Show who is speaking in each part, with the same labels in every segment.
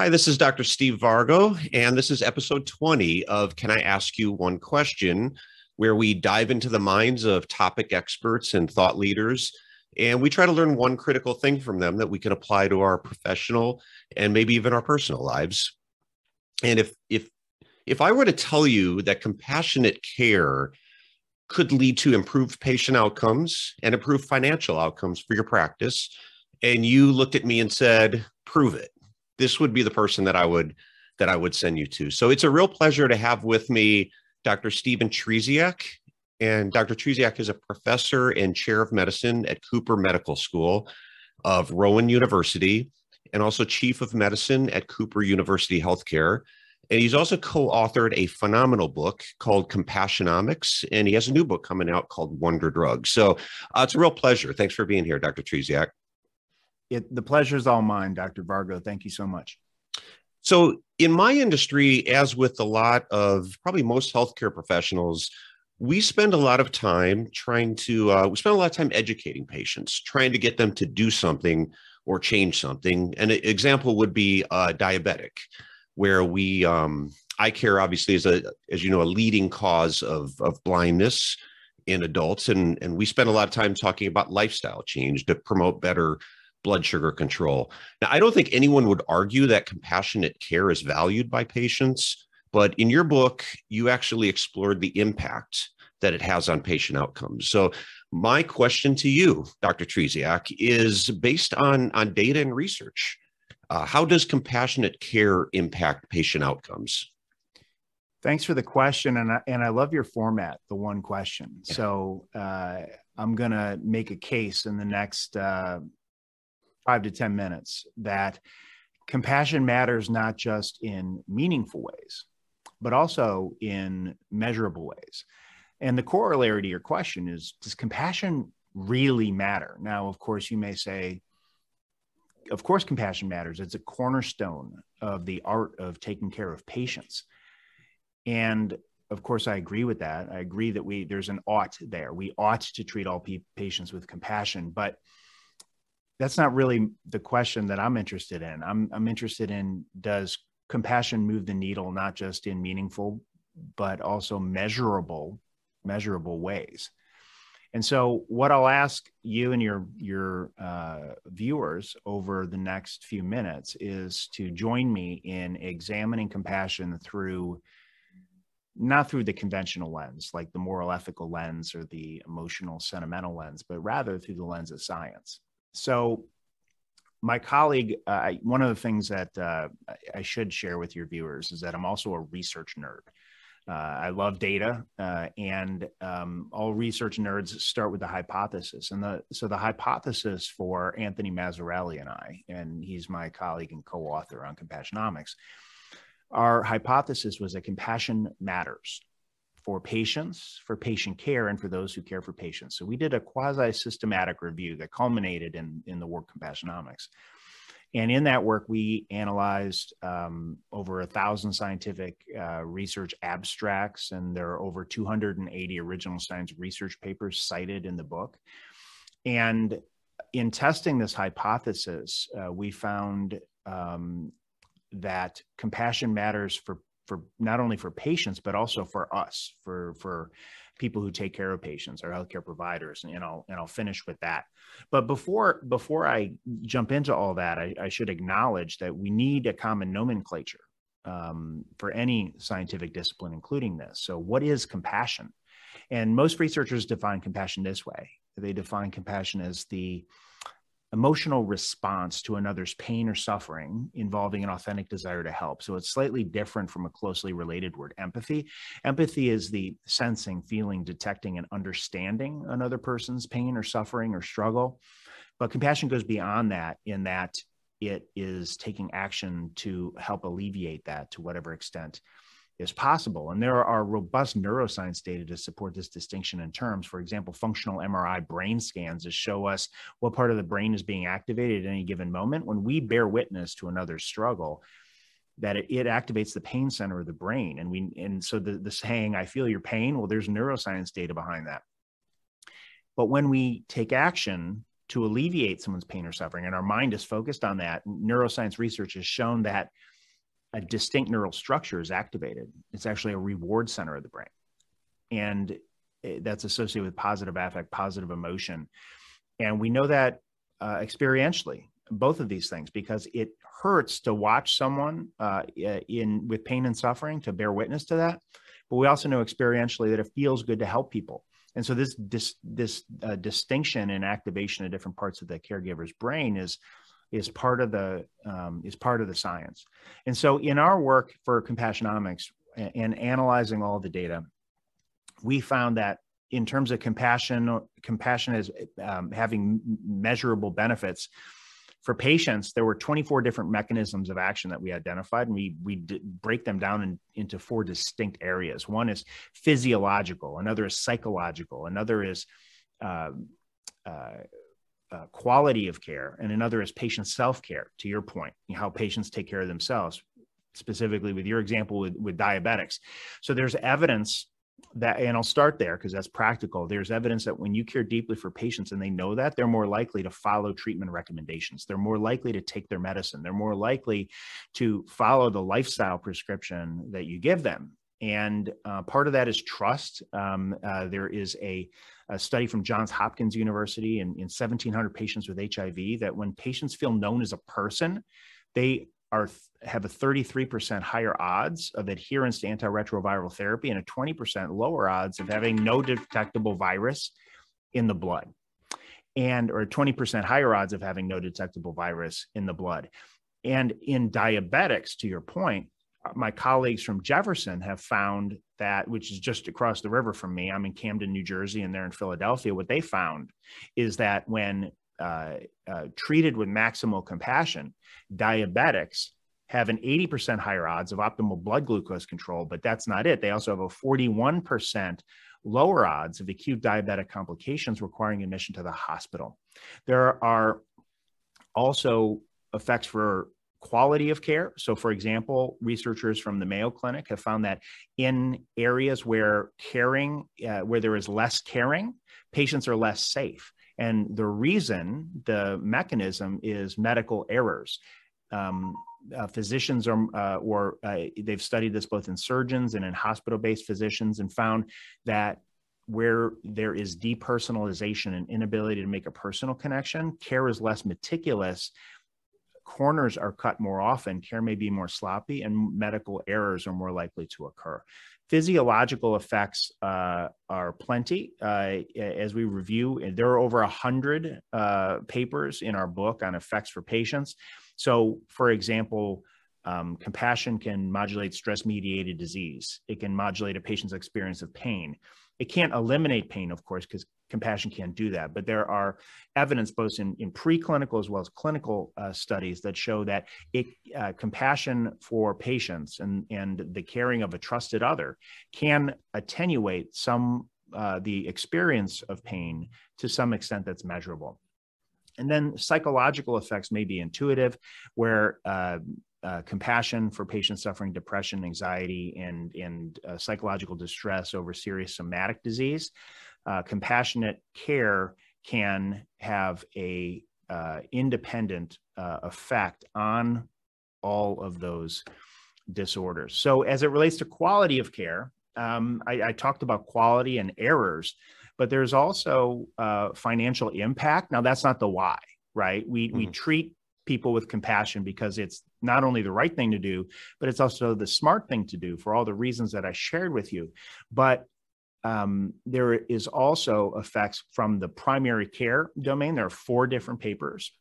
Speaker 1: Hi, this is Dr. Steve Vargo, and this is episode 20 of Can I Ask You One Question, where we dive into the minds of topic experts and thought leaders. And we try to learn one critical thing from them that we can apply to our professional and maybe even our personal lives. And if if if I were to tell you that compassionate care could lead to improved patient outcomes and improved financial outcomes for your practice, and you looked at me and said, "Prove it," this would be the person that I would that I would send you to. So it's a real pleasure to have with me Dr. Stephen Trzeciak. And Dr. Trzeciak is a professor and chair of medicine at Cooper Medical School of Rowan University and also chief of medicine at Cooper University Healthcare. And he's also co authored a phenomenal book called Compassionomics. And he has a new book coming out called Wonder Drugs. So uh, it's a real pleasure. Thanks for being here, Dr. Trzeciak.
Speaker 2: It, the pleasure is all mine, Dr. Vargo. Thank you so much.
Speaker 1: So, in my industry, as with a lot of probably most healthcare professionals, we spend a lot of time trying to, uh, we spend a lot of time educating patients, trying to get them to do something or change something. An example would be uh, diabetic, where we, um, eye care obviously is a, as you know, a leading cause of, of blindness in adults. And, and we spend a lot of time talking about lifestyle change to promote better blood sugar control. Now, I don't think anyone would argue that compassionate care is valued by patients, but in your book, you actually explored the impact that it has on patient outcomes. So, my question to you, Dr. Trzeciak, is based on, on data and research. Uh, how does compassionate care impact patient outcomes?
Speaker 2: Thanks for the question, and I, and I love your format, the one question. Yeah. So uh, I'm going to make a case in the next uh, five to 10 minutes that compassion matters not just in meaningful ways, but also in measurable ways. And the corollary to your question is Does compassion really matter? Now, of course, you may say, of course, compassion matters. It's a cornerstone of the art of taking care of patients. And of course, I agree with that. I agree that we there's an ought there. We ought to treat all pe- patients with compassion, but that's not really the question that I'm interested in. I'm I'm interested in does compassion move the needle not just in meaningful but also measurable measurable ways. And so, what I'll ask you and your your uh, viewers over the next few minutes is to join me in examining compassion through not through the conventional lens, like the moral ethical lens or the emotional sentimental lens, but rather through the lens of science. So, my colleague, uh, one of the things that uh, I should share with your viewers is that I'm also a research nerd. Uh, I love data, uh, and um, all research nerds start with the hypothesis. And the so the hypothesis for Anthony Mazzarelli and I, and he's my colleague and co-author on Compassionomics. Our hypothesis was that compassion matters for patients, for patient care, and for those who care for patients. So we did a quasi systematic review that culminated in, in the work Compassionomics. And in that work, we analyzed um, over a thousand scientific uh, research abstracts, and there are over 280 original science research papers cited in the book. And in testing this hypothesis, uh, we found um, that compassion matters for for not only for patients but also for us for for people who take care of patients our healthcare providers and, and I'll and I'll finish with that. But before before I jump into all that I, I should acknowledge that we need a common nomenclature um, for any scientific discipline including this. So what is compassion? And most researchers define compassion this way. They define compassion as the emotional response to another's pain or suffering involving an authentic desire to help. So it's slightly different from a closely related word, empathy. Empathy is the sensing, feeling, detecting, and understanding another person's pain or suffering or struggle. But compassion goes beyond that in that it is taking action to help alleviate that to whatever extent is possible. And there are robust neuroscience data to support this distinction in terms. For example, functional MRI brain scans to show us what part of the brain is being activated at any given moment. When we bear witness to another's struggle, that it, it, activates the pain center of the brain. And we and so the, the saying, I feel your pain, well, there's neuroscience data behind that. But when we take action to alleviate someone's pain or suffering, and our mind is focused on that, neuroscience research has shown that a distinct neural structure is activated. It's actually a reward center of the brain. And that's associated with positive affect, positive emotion. And we know that uh, experientially, both of these things, because it hurts to watch someone uh, in with pain and suffering to bear witness to that. But we also know experientially that it feels good to help people. And so this this this uh, distinction and activation of different parts of the caregiver's brain is is part of the um, is part of the science. And so in our work for Compassionomics and analyzing all the data, we found that in terms of compassion, compassion is um, having measurable benefits for patients. There were 24 different mechanisms of action that we identified, and we we break them down in, into four distinct areas. One is physiological, another is psychological, another is uh, uh, uh, quality of care, and another is patient self care. To your point, how patients take care of themselves, specifically with your example with, with diabetics. So there's evidence that and i'll start there because that's practical there's evidence that when you care deeply for patients and they know that they're more likely to follow treatment recommendations they're more likely to take their medicine they're more likely to follow the lifestyle prescription that you give them and uh, part of that is trust. Um, uh, there is a, a, study from johns hopkins university in, in 1700 patients with hiv that when patients feel known as a person they are have a 33% higher odds of adherence to antiretroviral therapy and a 20% lower odds of having no detectable virus in the blood. And or 20% higher odds of having no detectable virus in the blood. And in diabetics to your point my colleagues from jefferson have found that which is just across the river from me i'm in camden new jersey and they're in philadelphia what they found is that when uh, uh, treated with maximal compassion, diabetics have an 80% higher odds of optimal blood glucose control, but that's not it. They also have a 41% lower odds of acute diabetic complications requiring admission to the hospital. There are also effects for quality of care. So, for example, researchers from the Mayo Clinic have found that in areas where caring, uh, where there is less caring, patients are less safe. And the reason, the mechanism is medical errors. Um, uh, physicians are, uh, or uh, they've studied this both in surgeons and in hospital based physicians and found that where there is depersonalization and inability to make a personal connection, care is less meticulous. Corners are cut more often, care may be more sloppy, and medical errors are more likely to occur. Physiological effects uh, are plenty. Uh, as we review, there are over a hundred uh, papers in our book on effects for patients. So, for example, um, compassion can modulate stress-mediated disease. It can modulate a patient's experience of pain. It can't eliminate pain, of course, because compassion can't do that. But there are evidence, both in, in preclinical as well as clinical uh, studies, that show that it, uh, compassion for patients and, and the caring of a trusted other can attenuate some uh, the experience of pain to some extent that's measurable. And then psychological effects may be intuitive, where uh, uh, compassion for patients suffering depression, anxiety, and, and uh, psychological distress over serious somatic disease. Uh, compassionate care can have a uh, independent uh, effect on all of those disorders. So, as it relates to quality of care, um, I, I, talked about quality and errors, but there's also uh, financial impact. Now, that's not the why, right? We mm-hmm. we treat people with compassion because it's not only the right thing to do, but it's also the smart thing to do for all the reasons that I shared with you. But um, there is also effects from the primary care domain. There are four different papers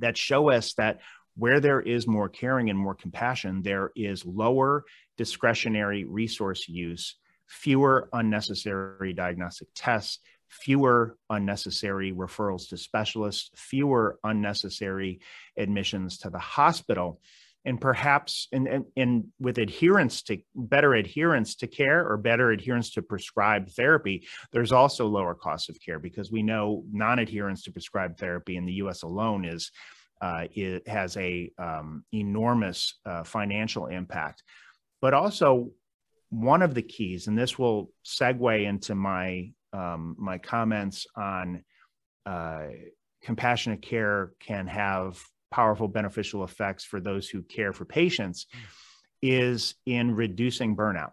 Speaker 2: that show us that where there is more caring and more compassion, there is lower discretionary resource use, fewer unnecessary diagnostic tests, fewer unnecessary referrals to specialists, fewer unnecessary admissions to the hospital, and perhaps and, and, and with adherence to better adherence to care or better adherence to prescribed therapy, there's also lower costs of care because we know non-adherence to prescribed therapy in the U.S. alone is uh, it has a um, enormous uh, financial impact, but also one of the keys, and this will segue into my um, my comments on uh, compassionate care can have powerful beneficial effects for those who care for patients is in reducing burnout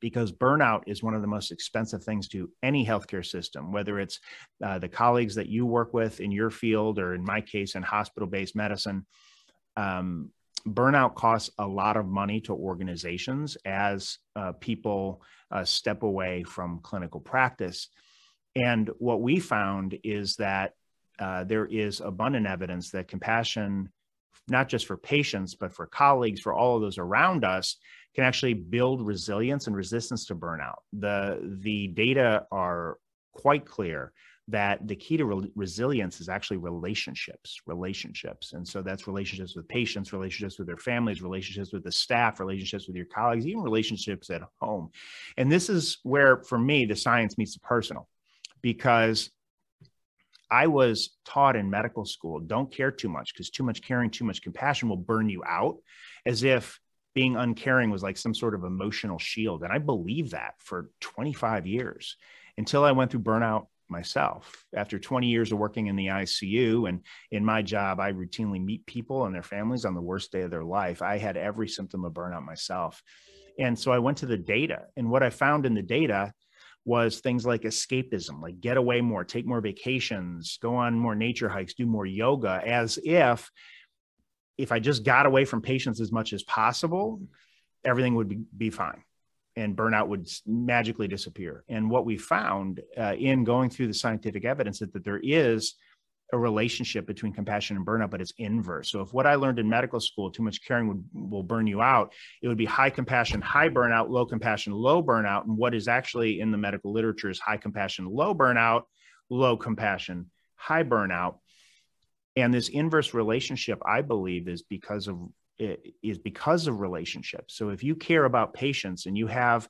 Speaker 2: because burnout is one of the most expensive things to any healthcare system, whether it's uh, the colleagues that you work with in your field or in my case in hospital based medicine. Um, burnout costs a lot of money to organizations as uh, people uh, step away from clinical practice. And what we found is that uh, there is abundant evidence that compassion, not just for patients, but for colleagues, for all of those around us, can actually build resilience and resistance to burnout. The, the data are quite clear that the key to re- resilience is actually relationships, relationships. And so that's relationships with patients, relationships with their families, relationships with the staff, relationships with your colleagues, even relationships at home. And this is where, for me, the science meets the personal because I was taught in medical school don't care too much because too much caring, too much compassion will burn you out, as if being uncaring was like some sort of emotional shield. And I believed that for 25 years until I went through burnout myself. After 20 years of working in the ICU and in my job, I routinely meet people and their families on the worst day of their life. I had every symptom of burnout myself. And so I went to the data. And what I found in the data was things like escapism, like get away more, take more vacations, go on more nature hikes, do more yoga, as if if I just got away from patients as much as possible, everything would be, be fine and burnout would magically disappear. And what we found uh, in going through the scientific evidence is that there is a relationship between compassion and burnout, but it's inverse. So if what I learned in medical school, too much caring would will burn you out, it would be high compassion, high burnout, low compassion, low burnout. And what is actually in the medical literature is high compassion, low burnout, low compassion, high burnout and this inverse relationship i believe is because of is because of relationships so if you care about patients and you have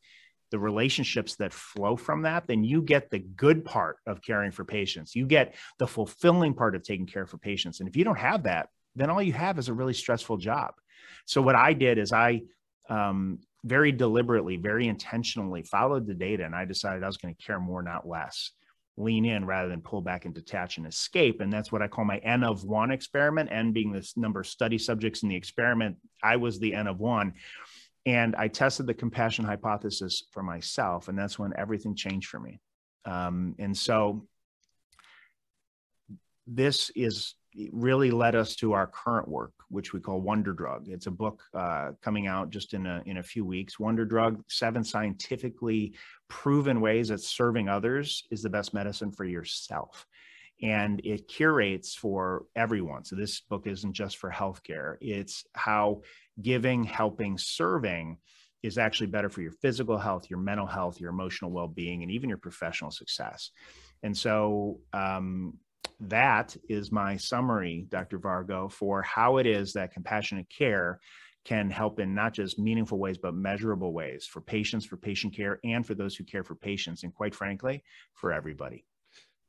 Speaker 2: the relationships that flow from that then you get the good part of caring for patients you get the fulfilling part of taking care for patients and if you don't have that then all you have is a really stressful job so what i did is i um, very deliberately very intentionally followed the data and i decided i was going to care more not less lean in rather than pull back and detach and escape. And that's what I call my N of one experiment, N being this number of study subjects in the experiment. I was the N of one. And I tested the compassion hypothesis for myself. And that's when everything changed for me. Um, and so this is really led us to our current work, which we call Wonder Drug. It's a book uh, coming out just in a, in a few weeks. Wonder Drug, seven scientifically proven ways that serving others is the best medicine for yourself. And it curates for everyone. So this book isn't just for healthcare, it's how giving, helping, serving is actually better for your physical health, your mental health, your emotional well being, and even your professional success. And so, um, that is my summary, Dr. Vargo, for how it is that compassionate care can help in not just meaningful ways, but measurable ways for patients, for patient care, and for those who care for patients, and quite frankly, for everybody.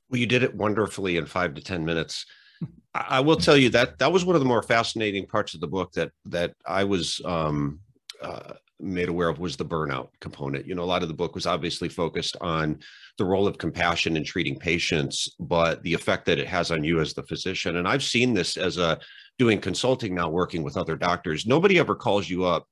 Speaker 1: Well, you did it wonderfully in five to 10 minutes. I will tell you that that was one of the more fascinating parts of the book that that I was um, uh, made aware of was the burnout component. You know, a lot of the book was obviously focused on the role of compassion in treating patients, but the effect that it has on you as the physician. And I've seen this as a doing consulting now, working with other doctors. Nobody ever calls you up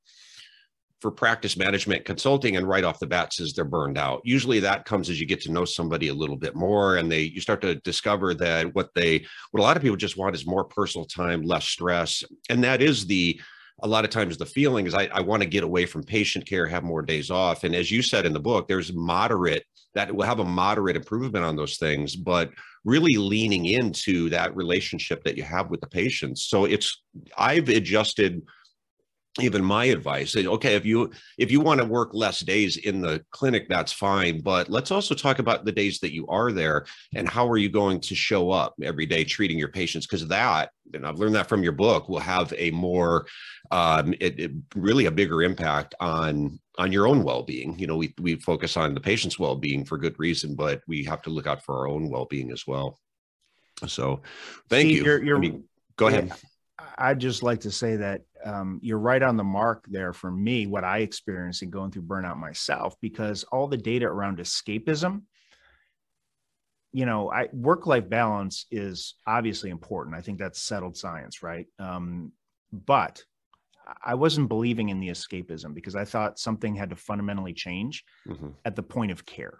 Speaker 1: for practice management consulting and right off the bat says they're burned out. Usually that comes as you get to know somebody a little bit more and they you start to discover that what they what a lot of people just want is more personal time, less stress. And that is the a lot of times the feeling is I, I want to get away from patient care, have more days off. And as you said in the book, there's moderate that will have a moderate improvement on those things, but really leaning into that relationship that you have with the patients. So it's I've adjusted even my advice okay if you if you want to work less days in the clinic that's fine but let's also talk about the days that you are there and how are you going to show up every day treating your patients? Because that and i've learned that from your book will have a more um, it, it really a bigger impact on on your own well-being. You know we, we focus on the patient's well-being for good reason but we have to look out for our own well-being as well. So thank
Speaker 2: See,
Speaker 1: you.
Speaker 2: you're, you're,
Speaker 1: I mean, go ahead.
Speaker 2: I'd just like to say that um, you're right on the mark there for me, what I experienced in going through burnout myself, because all the data around escapism you know, I work life balance is obviously important. I think that's settled science, right? Um, but I wasn't believing in the escapism because I thought something had to fundamentally change mm-hmm. at the point of care.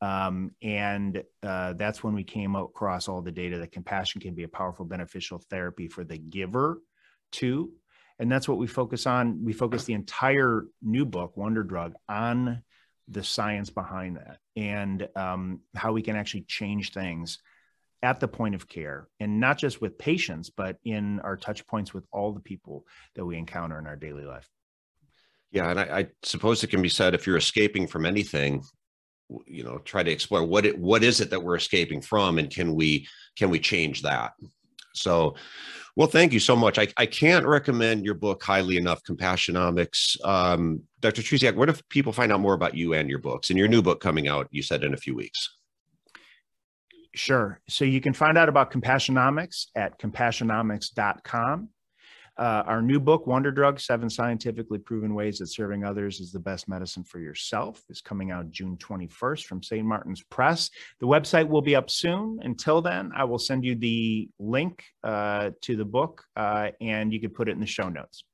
Speaker 2: Um, and uh, that's when we came across all the data that compassion can be a powerful, beneficial therapy for the giver too. And that's what we focus on. We focus the entire new book, Wonder Drug, on the science behind that and um, how we can actually change things at the point of care and not just with patients but in our touch points with all the people that we encounter in our daily life
Speaker 1: yeah and I, I, suppose it can be said if you're escaping from anything you know try to explore what it what is it that we're escaping from and can we can we change that so well thank you so much i, I can't recommend your book highly enough compassionomics um, dr Trzeciak, where do people find out more about you and your books and your new book coming out you said in a few weeks
Speaker 2: Sure. So you can find out about Compassionomics at compassionomics.com. Uh, our new book, Wonder Drug Seven Scientifically Proven Ways That Serving Others is the Best Medicine for Yourself, is coming out June 21st from St. Martin's Press. The website will be up soon. Until then, I will send you the link uh, to the book uh, and you can put it in the show notes.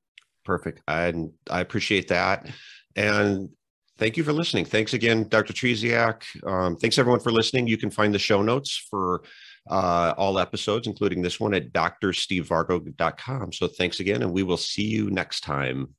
Speaker 1: Perfect. And I appreciate that. And thank you for listening. Thanks again, Dr. Trzeciak. Um, thanks everyone for listening. You can find the show notes for uh, all episodes, including this one at drstevevargo.com. So thanks again, and we will see you next time.